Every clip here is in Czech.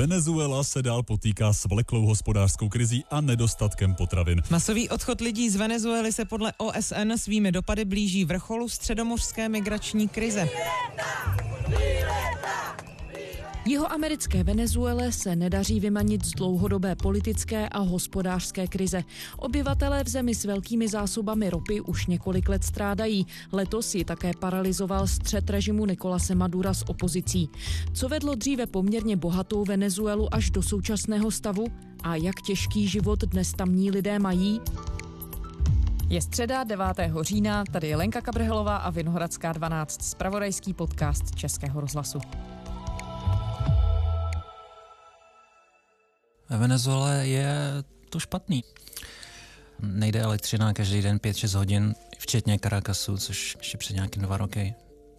Venezuela se dál potýká s vleklou hospodářskou krizí a nedostatkem potravin. Masový odchod lidí z Venezuely se podle OSN svými dopady blíží vrcholu středomořské migrační krize. Americké Venezuele se nedaří vymanit z dlouhodobé politické a hospodářské krize. Obyvatelé v zemi s velkými zásobami ropy už několik let strádají. Letos ji také paralizoval střed režimu Nikolase Madura s opozicí. Co vedlo dříve poměrně bohatou Venezuelu až do současného stavu? A jak těžký život dnes tamní lidé mají? Je středa 9. října, tady je Lenka Kabrhelová a Vinohradská 12, spravodajský podcast Českého rozhlasu. Ve Venezuele je to špatný. Nejde elektřina každý den 5-6 hodin, včetně Caracasu, což ještě před nějakým dva roky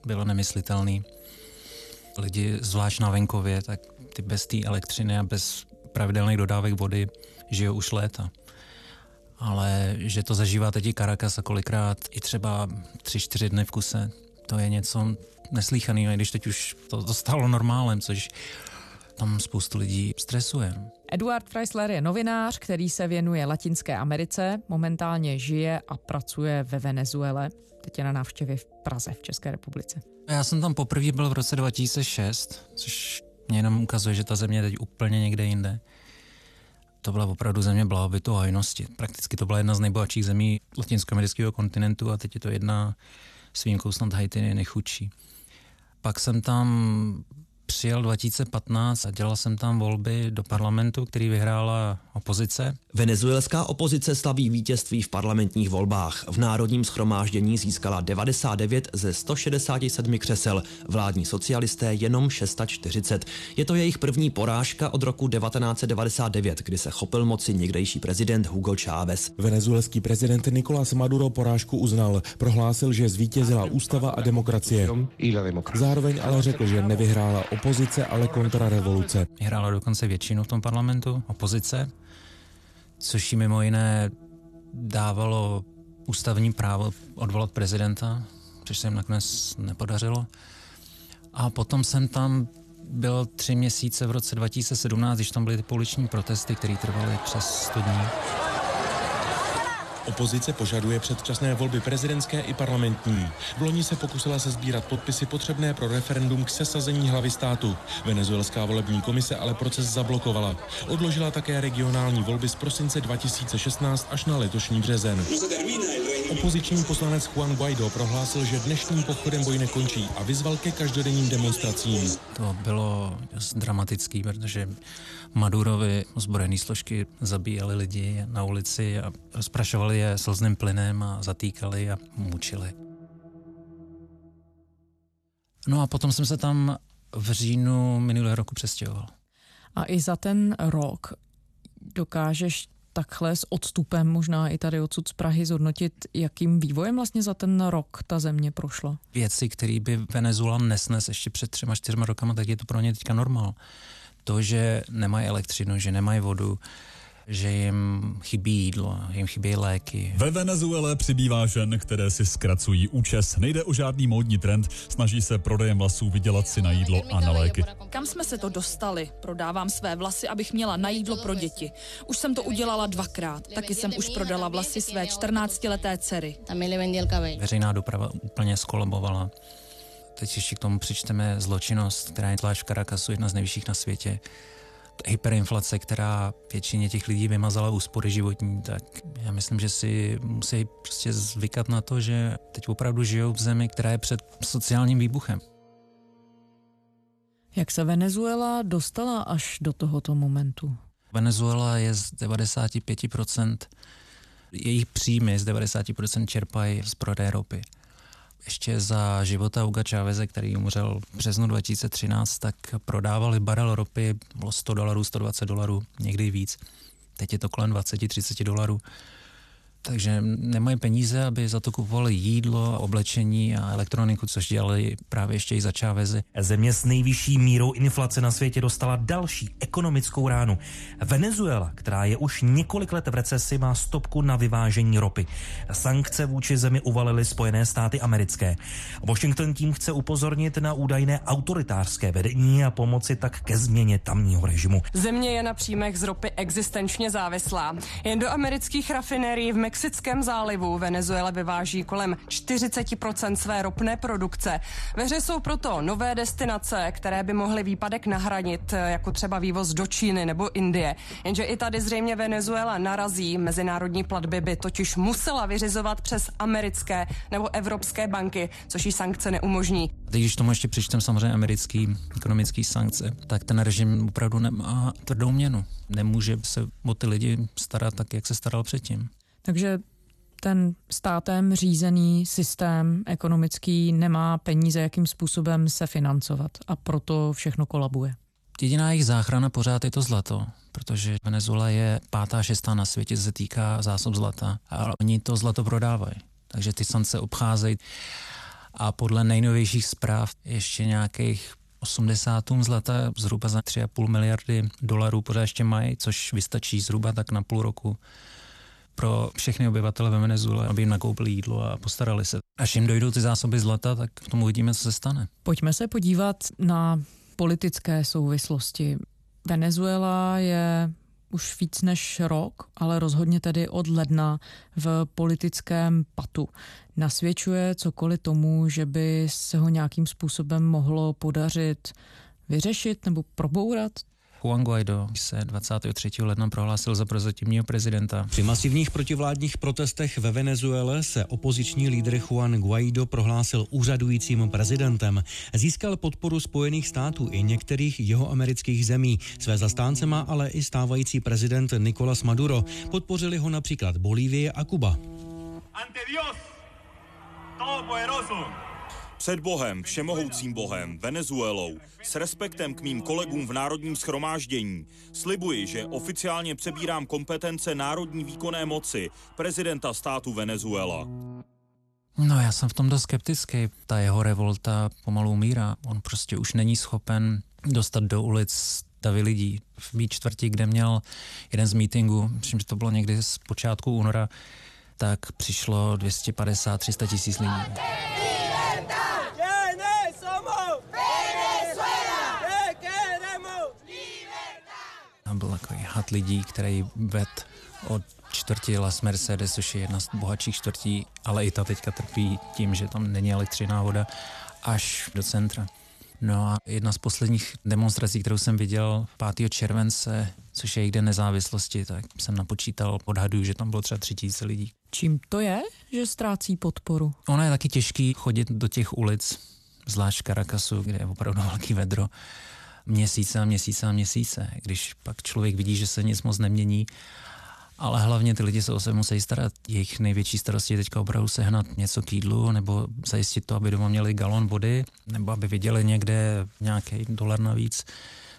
bylo nemyslitelný. Lidi, zvlášť na venkově, tak ty bez té elektřiny a bez pravidelných dodávek vody žijou už léta. Ale že to zažíváte ti Caracas a kolikrát i třeba 3-4 dny v kuse, to je něco neslíchaného, když teď už to, to stalo normálem, což tam spoustu lidí stresuje. Eduard Freisler je novinář, který se věnuje Latinské Americe, momentálně žije a pracuje ve Venezuele. Teď je na návštěvě v Praze v České republice. Já jsem tam poprvé byl v roce 2006, což mě jenom ukazuje, že ta země je teď úplně někde jinde. To byla opravdu země blahobytu a hojnosti. Prakticky to byla jedna z nejbohatších zemí latinskoamerického kontinentu a teď je to jedna s výjimkou snad Haiti nejchudší. Pak jsem tam přijel 2015 a dělal jsem tam volby do parlamentu, který vyhrála opozice. Venezuelská opozice slaví vítězství v parlamentních volbách. V národním schromáždění získala 99 ze 167 křesel, vládní socialisté jenom 640. Je to jejich první porážka od roku 1999, kdy se chopil moci někdejší prezident Hugo Chávez. Venezuelský prezident Nicolás Maduro porážku uznal. Prohlásil, že zvítězila ústava a demokracie. Zároveň ale řekl, že nevyhrála opozice, ale kontrarevoluce. Hrála dokonce většinu v tom parlamentu, opozice, což jí mimo jiné dávalo ústavní právo odvolat prezidenta, což se jim nakonec nepodařilo. A potom jsem tam byl tři měsíce v roce 2017, když tam byly ty pouliční protesty, které trvaly přes 100 dní. Opozice požaduje předčasné volby prezidentské i parlamentní. V loni se pokusila se sbírat podpisy potřebné pro referendum k sesazení hlavy státu. Venezuelská volební komise ale proces zablokovala. Odložila také regionální volby z prosince 2016 až na letošní březen. Opoziční poslanec Juan Guaido prohlásil, že dnešním pochodem boj nekončí a vyzval ke každodenním demonstracím. To bylo dramatický, protože Madurovi ozbrojené složky zabíjeli lidi na ulici a sprašovali je slzným plynem a zatýkali a mučili. No a potom jsem se tam v říjnu minulého roku přestěhoval. A i za ten rok dokážeš takhle s odstupem možná i tady odsud z Prahy zhodnotit, jakým vývojem vlastně za ten rok ta země prošla? Věci, které by Venezuela nesnes ještě před třema, čtyřma rokama, tak je to pro ně teďka normál. To, že nemají elektřinu, že nemají vodu, že jim chybí jídlo, jim chybí léky. Ve Venezuele přibývá žen, které si zkracují účes. Nejde o žádný módní trend, snaží se prodejem vlasů vydělat si na jídlo a na léky. Kam jsme se to dostali? Prodávám své vlasy, abych měla na jídlo pro děti. Už jsem to udělala dvakrát. Taky jsem už prodala vlasy své 14-leté dcery. Veřejná doprava úplně skolabovala. Teď ještě k tomu přičteme zločinnost, která je tláč v Caracasu, jedna z nejvyšších na světě hyperinflace, která většině těch lidí vymazala úspory životní, tak já myslím, že si musí prostě zvykat na to, že teď opravdu žijou v zemi, která je před sociálním výbuchem. Jak se Venezuela dostala až do tohoto momentu? Venezuela je z 95%, jejich příjmy z 90% čerpají z prodeje ropy ještě za života Uga Cháveze, který umřel v březnu 2013, tak prodávali barel ropy, bylo 100 dolarů, 120 dolarů, někdy víc. Teď je to kolem 20-30 dolarů. Takže nemají peníze, aby za to kupovali jídlo, oblečení a elektroniku, což dělali právě ještě i za Čávezy. Země s nejvyšší mírou inflace na světě dostala další ekonomickou ránu. Venezuela, která je už několik let v recesi, má stopku na vyvážení ropy. Sankce vůči zemi uvalily Spojené státy americké. Washington tím chce upozornit na údajné autoritářské vedení a pomoci tak ke změně tamního režimu. Země je na příjmech z ropy existenčně závislá. Jen do amerických rafinérií v Mexickém zálivu Venezuela vyváží kolem 40% své ropné produkce. Ve hře jsou proto nové destinace, které by mohly výpadek nahradit, jako třeba vývoz do Číny nebo Indie. Jenže i tady zřejmě Venezuela narazí. Mezinárodní platby by totiž musela vyřizovat přes americké nebo evropské banky, což jí sankce neumožní. Teď, když tomu ještě přičtem samozřejmě americký ekonomický sankce, tak ten režim opravdu nemá tvrdou měnu. Nemůže se o ty lidi starat tak, jak se staral předtím. Takže ten státem řízený systém ekonomický nemá peníze, jakým způsobem se financovat a proto všechno kolabuje. Jediná jejich záchrana pořád je to zlato, protože Venezuela je pátá, šestá na světě, se týká zásob zlata a oni to zlato prodávají. Takže ty sance obcházejí a podle nejnovějších zpráv ještě nějakých 80 tun zlata zhruba za 3,5 miliardy dolarů pořád ještě mají, což vystačí zhruba tak na půl roku pro všechny obyvatele ve Venezuele, aby jim nakoupili jídlo a postarali se. Až jim dojdou ty zásoby zlata, tak v tom uvidíme, co se stane. Pojďme se podívat na politické souvislosti. Venezuela je už víc než rok, ale rozhodně tedy od ledna v politickém patu. Nasvědčuje cokoliv tomu, že by se ho nějakým způsobem mohlo podařit vyřešit nebo probourat? Juan Guaido se 23. ledna prohlásil za prozatímního prezidenta. Při masivních protivládních protestech ve Venezuele se opoziční lídr Juan Guaido prohlásil úřadujícím prezidentem. Získal podporu Spojených států i některých jeho amerických zemí. Své zastánce má ale i stávající prezident Nicolás Maduro. Podpořili ho například Bolívie a Kuba. Ante Dios, todopoderoso. Před Bohem, všemohoucím Bohem, Venezuelou, s respektem k mým kolegům v Národním schromáždění, slibuji, že oficiálně přebírám kompetence národní výkonné moci prezidenta státu Venezuela. No já jsem v tom dost skeptický. Ta jeho revolta pomalu umírá. On prostě už není schopen dostat do ulic davy lidí. V mý čtvrti, kde měl jeden z mítingů, myslím, že to bylo někdy z počátku února, tak přišlo 250-300 tisíc lidí. Byl takový had lidí, který ved od čtvrti Las Mercedes, což je jedna z bohatších čtvrtí, ale i ta teďka trpí tím, že tam není elektřiná voda, až do centra. No a jedna z posledních demonstrací, kterou jsem viděl 5. července, což je jejich den nezávislosti, tak jsem napočítal, odhaduju, že tam bylo třeba tři tisíce lidí. Čím to je, že ztrácí podporu? Ono je taky těžký chodit do těch ulic, zvlášť v Caracasu, kde je opravdu velký vedro měsíce a měsíce a měsíce, když pak člověk vidí, že se nic moc nemění, ale hlavně ty lidi se o sebe musí starat. Jejich největší starosti je teďka opravdu sehnat něco k jídlu, nebo zajistit to, aby doma měli galon vody, nebo aby viděli někde nějaký dolar navíc.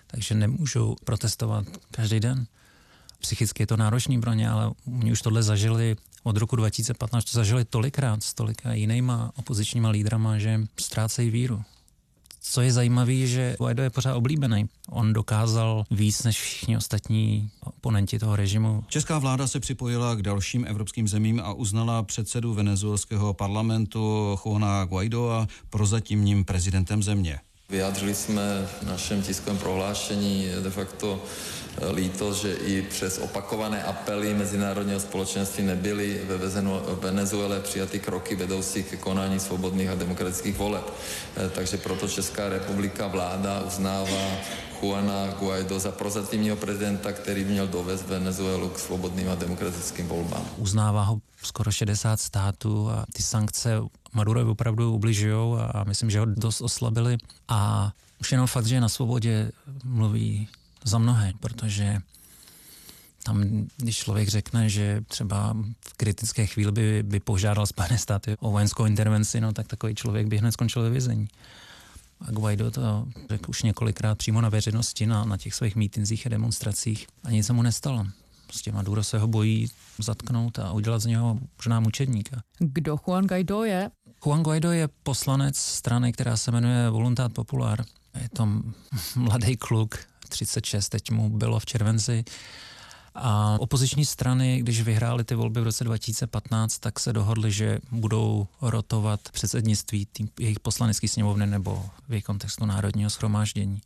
Takže nemůžou protestovat každý den. Psychicky je to náročný pro ně, ale oni už tohle zažili od roku 2015, to zažili tolikrát s tolika jinýma opozičníma lídrama, že ztrácejí víru. Co je zajímavé, že Guaido je pořád oblíbený. On dokázal víc než všichni ostatní oponenti toho režimu. Česká vláda se připojila k dalším evropským zemím a uznala předsedu venezuelského parlamentu Juana Guaidoa prozatímním prezidentem země. Vyjádřili jsme v našem tiskovém prohlášení de facto líto, že i přes opakované apely mezinárodního společenství nebyly ve Venezuele přijaty kroky vedoucí ke konání svobodných a demokratických voleb. Eh, takže proto Česká republika vláda uznává Juana Guaido za prozatímního prezidenta, který měl dovést Venezuelu k svobodným a demokratickým volbám. Uznává ho skoro 60 států a ty sankce Madurovi opravdu ubližují a myslím, že ho dost oslabili. A už jenom fakt, že na svobodě, mluví za mnohé, protože tam, když člověk řekne, že třeba v kritické chvíli by, by požádal Spojené státy o vojenskou intervenci, no tak takový člověk by hned skončil ve vězení. A Guaido to řekl už několikrát přímo na veřejnosti, na, na těch svých mítinzích a demonstracích a nic se mu nestalo. Prostě Maduro se ho bojí zatknout a udělat z něho možná mučedníka. Kdo Juan Guaido je? Juan Guaido je poslanec strany, která se jmenuje Voluntad Popular. Je to mladý kluk, 36, teď mu bylo v červenci. A opoziční strany, když vyhrály ty volby v roce 2015, tak se dohodli, že budou rotovat předsednictví tým, jejich poslanecký sněmovny nebo v jejich kontextu národního schromáždění.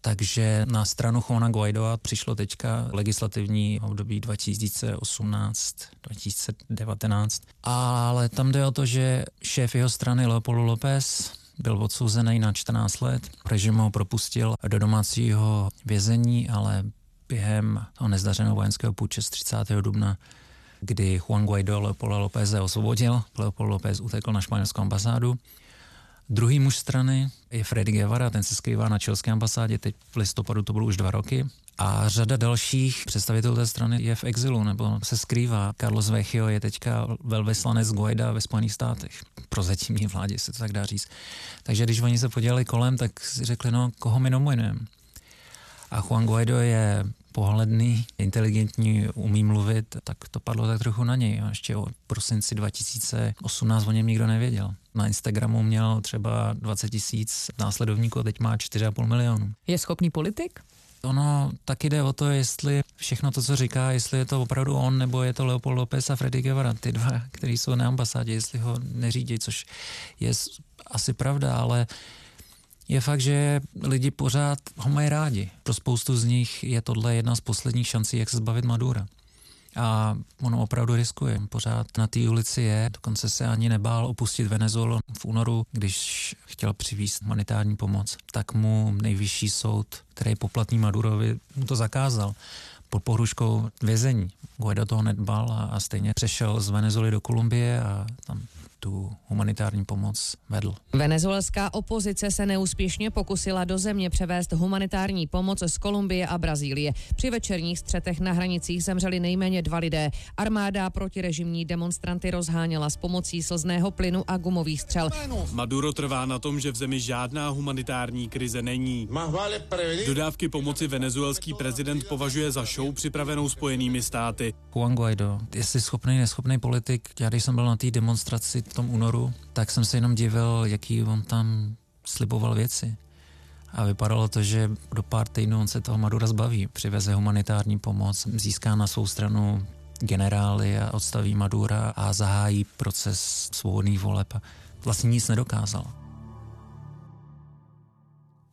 Takže na stranu Juana Guaidoa přišlo teďka legislativní období 2018-2019. Ale tam jde o to, že šéf jeho strany Leopoldo López byl odsouzený na 14 let. Režim ho propustil do domácího vězení, ale během toho nezdařeného vojenského půjče z 30. dubna kdy Juan Guaido Leopoldo López osvobodil. Leopoldo López utekl na španělskou ambasádu Druhý muž strany je Freddy Guevara, ten se skrývá na čilské ambasádě, teď v listopadu to bylo už dva roky. A řada dalších představitelů té strany je v exilu nebo se skrývá. Carlos Vecchio je teďka velvyslanec Guaida ve Spojených státech. Pro zatímní vládě se to tak dá říct. Takže když oni se podělali kolem, tak si řekli, no, koho my nominujeme. A Juan Guaido je pohledný, inteligentní, umí mluvit, tak to padlo tak trochu na něj. A ještě o prosinci 2018 o něm nikdo nevěděl. Na Instagramu měl třeba 20 tisíc následovníků a teď má 4,5 milionu. Je schopný politik? Ono taky jde o to, jestli všechno to, co říká, jestli je to opravdu on, nebo je to Leopold López a Freddy Guevara, ty dva, kteří jsou na ambasádě, jestli ho neřídí, což je asi pravda, ale je fakt, že lidi pořád ho mají rádi. Pro spoustu z nich je tohle jedna z posledních šancí, jak se zbavit Madura. A ono opravdu riskuje. Pořád na té ulici je, dokonce se ani nebál opustit Venezuelu v únoru, když chtěl přivízt humanitární pomoc. Tak mu nejvyšší soud, který je poplatný Madurovi, mu to zakázal pod pohruškou vězení. Guaido toho nedbal a, a stejně přešel z Venezuely do Kolumbie a tam tu humanitární pomoc vedl. Venezuelská opozice se neúspěšně pokusila do země převést humanitární pomoc z Kolumbie a Brazílie. Při večerních střetech na hranicích zemřeli nejméně dva lidé. Armáda protirežimní demonstranty rozháněla s pomocí slzného plynu a gumových střel. Maduro trvá na tom, že v zemi žádná humanitární krize není. Dodávky pomoci venezuelský prezident považuje za show připravenou spojenými státy. Juan Guaido, jestli schopný, neschopný politik, já když jsem byl na té demonstraci v tom únoru, tak jsem se jenom divil, jaký on tam sliboval věci. A vypadalo to, že do pár týdnů on se toho Madura zbaví. Přiveze humanitární pomoc, získá na svou stranu generály a odstaví Madura a zahájí proces svobodných voleb. Vlastně nic nedokázal.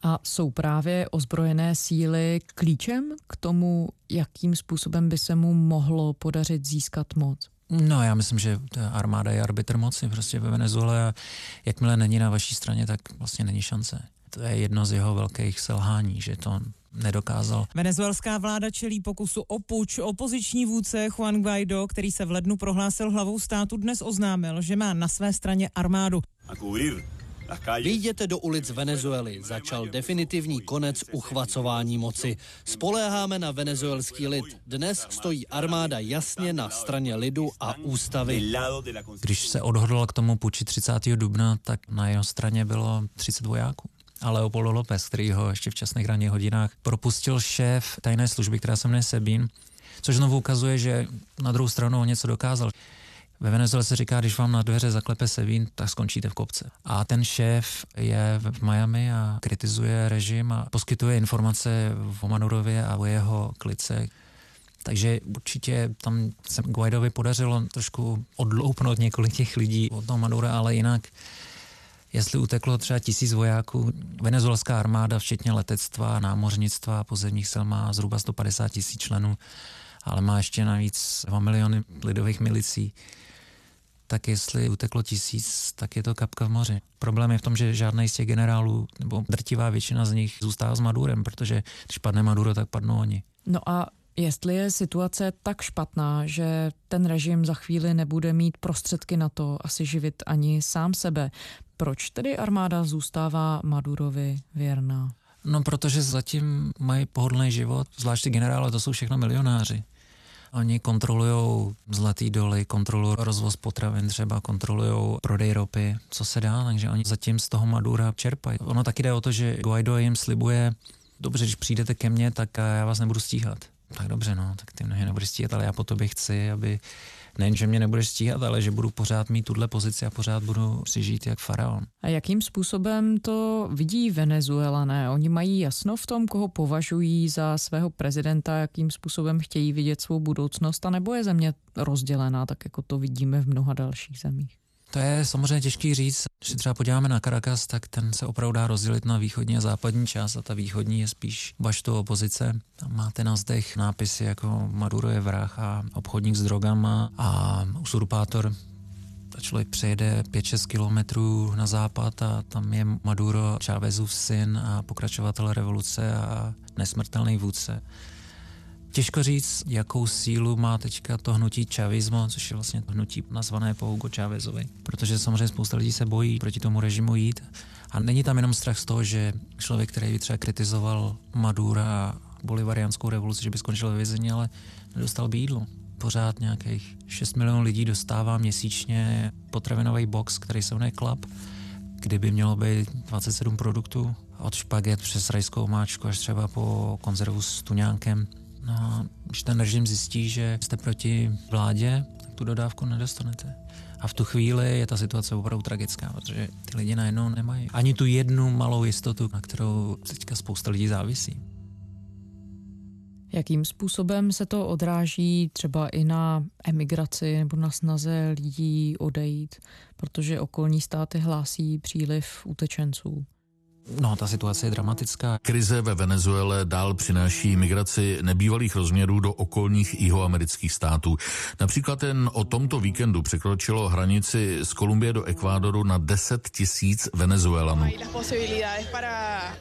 A jsou právě ozbrojené síly klíčem k tomu, jakým způsobem by se mu mohlo podařit získat moc? No, já myslím, že ta armáda je arbitr moci prostě ve Venezuele a jakmile není na vaší straně, tak vlastně není šance. To je jedno z jeho velkých selhání, že to nedokázal. Venezuelská vláda čelí pokusu o puč. Opoziční vůdce Juan Guaido, který se v lednu prohlásil hlavou státu, dnes oznámil, že má na své straně armádu. Výjděte do ulic Venezuely. Začal definitivní konec uchvacování moci. Spoléháme na venezuelský lid. Dnes stojí armáda jasně na straně lidu a ústavy. Když se odhodlal k tomu puči 30. dubna, tak na jeho straně bylo 30 vojáků a Leopoldo López, který ho ještě v časných ranních hodinách propustil šéf tajné služby, která se jmenuje Sebín, což znovu ukazuje, že na druhou stranu on něco dokázal. Ve Venezuele se říká, když vám na dveře zaklepe Sevín, tak skončíte v kopce. A ten šéf je v Miami a kritizuje režim a poskytuje informace o Madurově a o jeho klice. Takže určitě tam se Guaidovi podařilo trošku odloupnout několik těch lidí od toho Madura, ale jinak jestli uteklo třeba tisíc vojáků. Venezuelská armáda, včetně letectva, námořnictva pozemních sil má zhruba 150 tisíc členů, ale má ještě navíc 2 miliony lidových milicí tak jestli uteklo tisíc, tak je to kapka v moři. Problém je v tom, že žádný z těch generálů, nebo drtivá většina z nich zůstává s Madurem, protože když padne Maduro, tak padnou oni. No a jestli je situace tak špatná, že ten režim za chvíli nebude mít prostředky na to asi živit ani sám sebe, proč tedy armáda zůstává Madurovi věrná? No, protože zatím mají pohodlný život, zvláště generále, to jsou všechno milionáři. Oni kontrolují zlatý doly, kontrolují rozvoz potravin, třeba kontrolují prodej ropy, co se dá, takže oni zatím z toho Madura čerpají. Ono taky jde o to, že Guaido jim slibuje, dobře, když přijdete ke mně, tak já vás nebudu stíhat. Tak dobře, no, tak ty mě nebudeš stíhat, ale já po tobě chci, aby nejen, že mě nebudeš stíhat, ale že budu pořád mít tuhle pozici a pořád budu si žít jak faraon. A jakým způsobem to vidí Venezuelané? Oni mají jasno v tom, koho považují za svého prezidenta, jakým způsobem chtějí vidět svou budoucnost, a nebo je země rozdělená, tak jako to vidíme v mnoha dalších zemích? To je samozřejmě těžký říct. Když se třeba podíváme na Caracas, tak ten se opravdu dá rozdělit na východní a západní část a ta východní je spíš baštou opozice. Tam máte na zdech nápisy jako Maduro je vrah a obchodník s drogama a usurpátor. Ta člověk přejede 5-6 kilometrů na západ a tam je Maduro, Chávezův syn a pokračovatel revoluce a nesmrtelný vůdce. Těžko říct, jakou sílu má teďka to hnutí čavismo, což je vlastně hnutí nazvané po Hugo Chávezovi. Protože samozřejmě spousta lidí se bojí proti tomu režimu jít. A není tam jenom strach z toho, že člověk, který by třeba kritizoval Madura a bolivarianskou revoluci, že by skončil ve vězení, ale nedostal by jídlo. Pořád nějakých 6 milionů lidí dostává měsíčně potravinový box, který se jmenuje Club, kdyby mělo být 27 produktů, od špaget přes rajskou máčku až třeba po konzervu s tuňánkem. No když ten režim zjistí, že jste proti vládě, tak tu dodávku nedostanete. A v tu chvíli je ta situace opravdu tragická, protože ty lidi najednou nemají ani tu jednu malou jistotu, na kterou teďka spousta lidí závisí. Jakým způsobem se to odráží třeba i na emigraci nebo na snaze lidí odejít, protože okolní státy hlásí příliv utečenců? No, ta situace je dramatická. Krize ve Venezuele dál přináší migraci nebývalých rozměrů do okolních jihoamerických států. Například jen o tomto víkendu překročilo hranici z Kolumbie do Ekvádoru na 10 tisíc Venezuelanů.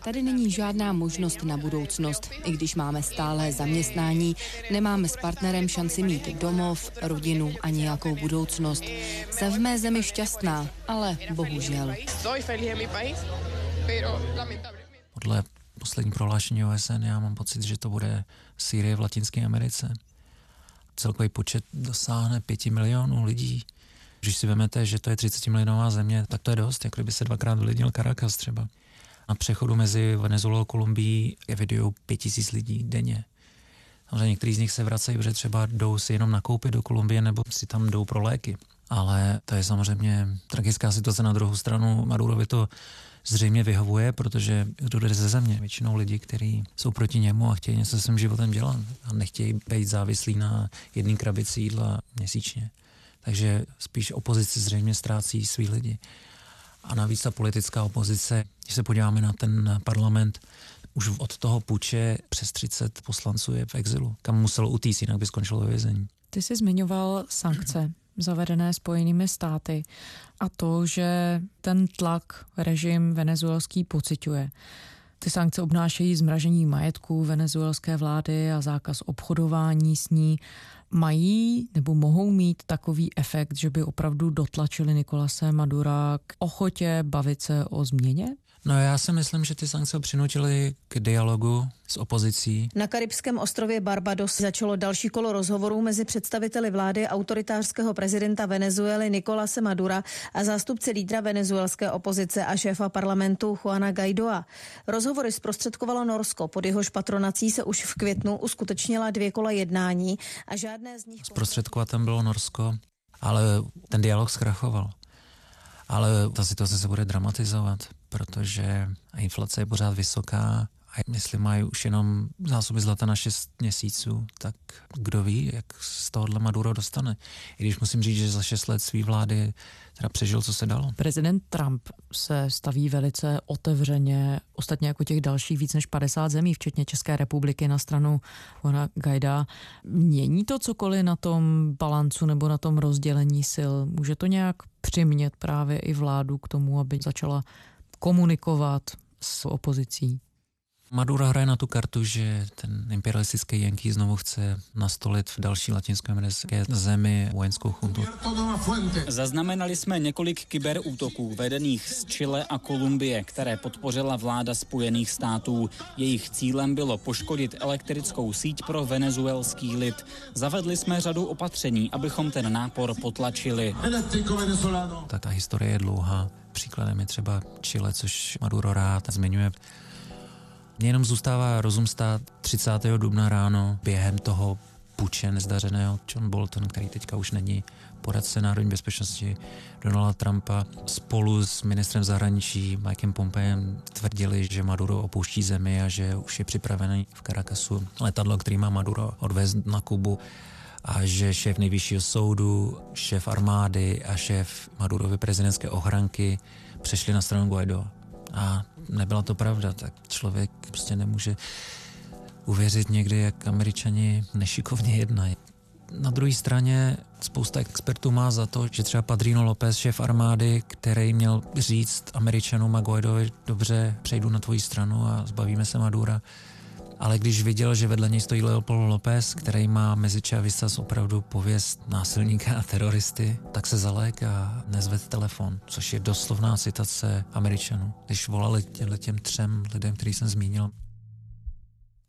Tady není žádná možnost na budoucnost. I když máme stále zaměstnání, nemáme s partnerem šanci mít domov, rodinu a nějakou budoucnost. Jsem v mé zemi šťastná, ale bohužel. Podle poslední prohlášení OSN já mám pocit, že to bude Sýrie v Latinské Americe. Celkový počet dosáhne pěti milionů lidí. Když si vezmete, že to je 30 milionová země, tak to je dost, jako kdyby se dvakrát vylidnil Caracas třeba. Na přechodu mezi Venezuelou a Kolumbií pět tisíc lidí denně. Samozřejmě některý z nich se vracejí, protože třeba jdou si jenom nakoupit do Kolumbie nebo si tam jdou pro léky. Ale to je samozřejmě tragická situace na druhou stranu. Madurovi to zřejmě vyhovuje, protože kdo jde ze země, většinou lidi, kteří jsou proti němu a chtějí něco se svým životem dělat a nechtějí být závislí na jedné krabici jídla měsíčně. Takže spíš opozice zřejmě ztrácí svý lidi. A navíc ta politická opozice, když se podíváme na ten parlament, už od toho puče přes 30 poslanců je v exilu, kam muselo utíct, jinak by skončilo ve vězení. Ty jsi zmiňoval sankce zavedené spojenými státy a to, že ten tlak režim venezuelský pociťuje. Ty sankce obnášejí zmražení majetku venezuelské vlády a zákaz obchodování s ní. Mají nebo mohou mít takový efekt, že by opravdu dotlačili Nikolase Madura k ochotě bavit se o změně? No já si myslím, že ty sankce přinutily k dialogu s opozicí. Na karibském ostrově Barbados začalo další kolo rozhovorů mezi představiteli vlády autoritářského prezidenta Venezuely Nicolase Madura a zástupci lídra venezuelské opozice a šéfa parlamentu Juana Guaidoa. Rozhovory zprostředkovalo Norsko, pod jehož patronací se už v květnu uskutečnila dvě kola jednání a žádné z nich... Zprostředkovatem bylo Norsko, ale ten dialog zkrachoval. Ale ta situace se bude dramatizovat protože inflace je pořád vysoká a jestli mají už jenom zásoby zlata na 6 měsíců, tak kdo ví, jak z tohohle Maduro dostane. I když musím říct, že za 6 let svý vlády teda přežil, co se dalo. Prezident Trump se staví velice otevřeně, ostatně jako těch dalších víc než 50 zemí, včetně České republiky na stranu Juana Gajda. Mění to cokoliv na tom balancu nebo na tom rozdělení sil? Může to nějak přimět právě i vládu k tomu, aby začala komunikovat s opozicí. Maduro hraje na tu kartu, že ten imperialistický Yankee znovu chce nastolit v další latinskoamerické zemi vojenskou chuntu. Zaznamenali jsme několik kyberútoků vedených z Chile a Kolumbie, které podpořila vláda Spojených států. Jejich cílem bylo poškodit elektrickou síť pro venezuelský lid. Zavedli jsme řadu opatření, abychom ten nápor potlačili. Ta, ta historie je dlouhá. Příkladem je třeba Chile, což Maduro rád zmiňuje. Mně jenom zůstává rozum stát 30. dubna ráno během toho puče nezdařeného John Bolton, který teďka už není poradce národní bezpečnosti Donalda Trumpa spolu s ministrem zahraničí Mikem Pompejem tvrdili, že Maduro opouští zemi a že už je připravený v Caracasu letadlo, který má Maduro odvést na Kubu a že šéf nejvyššího soudu, šéf armády a šéf Madurovy prezidentské ochranky přešli na stranu Guaido. A nebyla to pravda, tak člověk prostě nemůže uvěřit někdy, jak američani nešikovně jednají. Na druhé straně spousta expertů má za to, že třeba Padrino López, šéf armády, který měl říct američanům a Guaidovi, dobře, přejdu na tvoji stranu a zbavíme se Madura, ale když viděl, že vedle něj stojí Leopoldo López, který má mezi Chavisas opravdu pověst násilníka a teroristy, tak se zalek a nezved telefon, což je doslovná citace Američanů, když volali těm třem lidem, který jsem zmínil.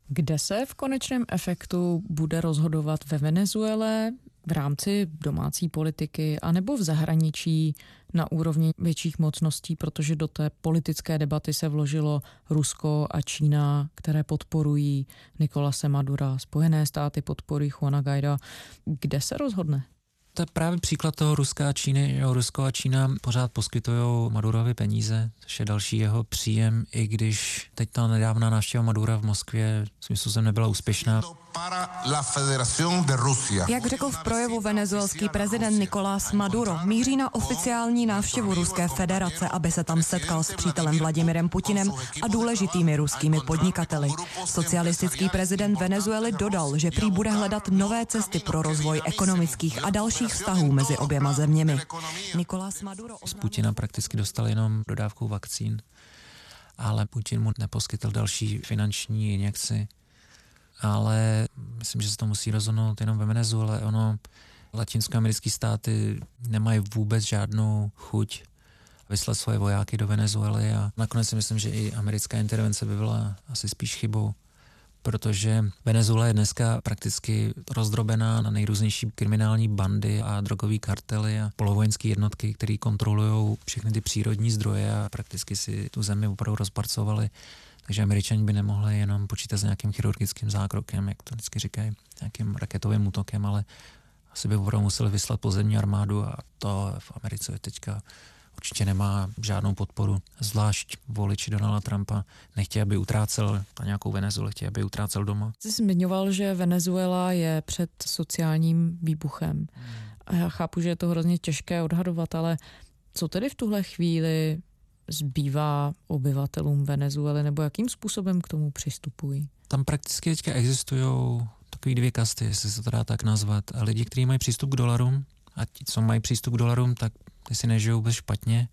Kde se v konečném efektu bude rozhodovat ve Venezuele, v rámci domácí politiky, anebo v zahraničí na úrovni větších mocností, protože do té politické debaty se vložilo Rusko a Čína, které podporují Nikolase Madura, Spojené státy podporují Juana Guaida. Kde se rozhodne? To je právě příklad toho Ruska a Číny. Jo, Rusko a Čína pořád poskytují Madurovi peníze, což je další jeho příjem, i když teď ta nedávná návštěva Madura v Moskvě smyslu jsem nebyla úspěšná. Jak řekl v projevu venezuelský prezident Nicolás Maduro, míří na oficiální návštěvu Ruské federace, aby se tam setkal s přítelem Vladimirem Putinem a důležitými ruskými podnikateli. Socialistický prezident Venezuely dodal, že prý bude hledat nové cesty pro rozvoj ekonomických a dalších vztahů mezi oběma zeměmi. Nicolás Maduro z Putina prakticky dostal jenom dodávku vakcín, ale Putin mu neposkytl další finanční injekci ale myslím, že se to musí rozhodnout jenom ve Venezuele. Ono, latinskoamerické státy nemají vůbec žádnou chuť vyslat svoje vojáky do Venezuely a nakonec si myslím, že i americká intervence by byla asi spíš chybou protože Venezuela je dneska prakticky rozdrobená na nejrůznější kriminální bandy a drogové kartely a polovojenské jednotky, které kontrolují všechny ty přírodní zdroje a prakticky si tu zemi opravdu rozparcovali takže američani by nemohli jenom počítat s nějakým chirurgickým zákrokem, jak to vždycky říkají, nějakým raketovým útokem, ale asi by opravdu museli vyslat pozemní armádu a to v Americe teďka určitě nemá žádnou podporu. Zvlášť voliči Donalda Trumpa nechtějí, aby utrácel na nějakou Venezuelu, chtějí, aby utrácel doma. Jsi zmiňoval, že Venezuela je před sociálním výbuchem. A já chápu, že je to hrozně těžké odhadovat, ale co tedy v tuhle chvíli zbývá obyvatelům Venezuely, nebo jakým způsobem k tomu přistupují? Tam prakticky teďka existují takové dvě kasty, jestli se to dá tak nazvat. A lidi, kteří mají přístup k dolarům, a ti, co mají přístup k dolarům, tak ty si nežijou vůbec špatně.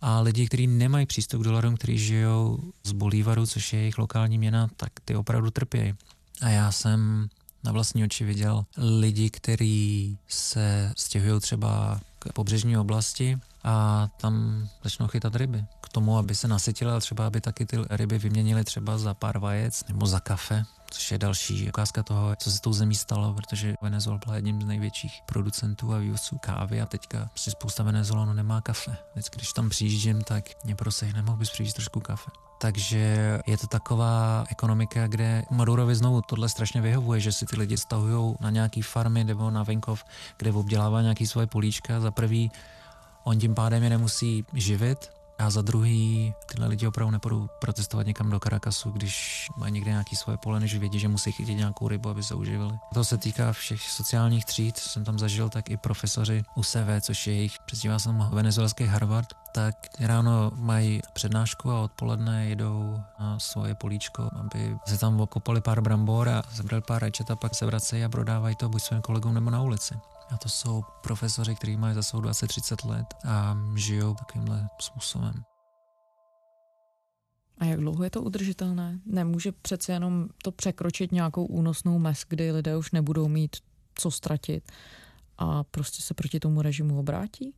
A lidi, kteří nemají přístup k dolarům, kteří žijou z Bolívaru, což je jejich lokální měna, tak ty opravdu trpějí. A já jsem na vlastní oči viděl lidi, kteří se stěhují třeba k pobřežní oblasti a tam začnou chytat ryby. K tomu, aby se nasytili, ale třeba aby taky ty ryby vyměnili třeba za pár vajec nebo za kafe, což je další ukázka toho, co se tou zemí stalo, protože Venezuela byla jedním z největších producentů a vývozců kávy a teďka si spousta Venezuelanů nemá kafe. Vždycky, když tam přijíždím, tak mě prosej, nemohl bys přijít trošku kafe. Takže je to taková ekonomika, kde Madurovi znovu tohle strašně vyhovuje, že si ty lidi stahují na nějaký farmy nebo na venkov, kde obdělává nějaký svoje políčka. Za prvý On tím pádem je nemusí živit a za druhý tyhle lidi opravdu nepůjdou protestovat někam do Caracasu, když mají někde nějaký svoje pole, než vědí, že musí chytit nějakou rybu, aby se uživili. To se týká všech sociálních tříd, jsem tam zažil, tak i profesoři UCV, což je jejich, přezdívá se venezuelský Harvard, tak ráno mají přednášku a odpoledne jedou na svoje políčko, aby se tam okopali pár brambor a zebrali pár rajčat a pak se vracejí a prodávají to buď svým kolegům nebo na ulici. A to jsou profesoři, kteří mají za sebou 20-30 let a žijou takovýmhle způsobem. A jak dlouho je to udržitelné? Nemůže přece jenom to překročit nějakou únosnou mez, kdy lidé už nebudou mít co ztratit a prostě se proti tomu režimu obrátí?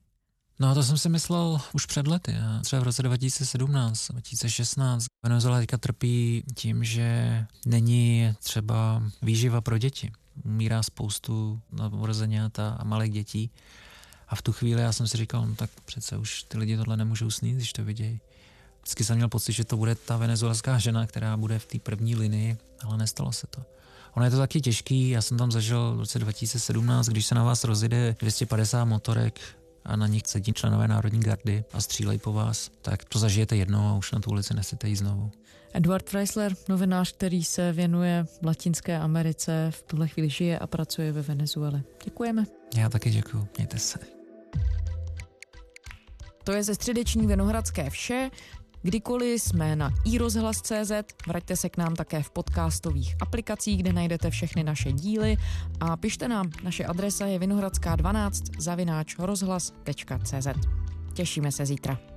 No to jsem si myslel už před lety. Třeba v roce 2017, 2016 Venezuela teďka trpí tím, že není třeba výživa pro děti umírá spoustu novorozenět a malých dětí. A v tu chvíli já jsem si říkal, no tak přece už ty lidi tohle nemůžou snít, když to vidějí. Vždycky jsem měl pocit, že to bude ta venezuelská žena, která bude v té první linii, ale nestalo se to. Ono je to taky těžký, já jsem tam zažil v roce 2017, když se na vás rozjede 250 motorek a na nich sedí členové Národní gardy a střílejí po vás, tak to zažijete jednou a už na tu ulici nesete jít znovu. Edward Freisler, novinář, který se věnuje Latinské Americe, v tuhle chvíli žije a pracuje ve Venezuele. Děkujeme. Já taky děkuji, mějte se. To je ze středeční Vinohradské vše. Kdykoliv jsme na iRozhlas.cz, vraťte se k nám také v podcastových aplikacích, kde najdete všechny naše díly a pište nám, naše adresa je vinohradská12 zavináč rozhlas.cz. Těšíme se zítra.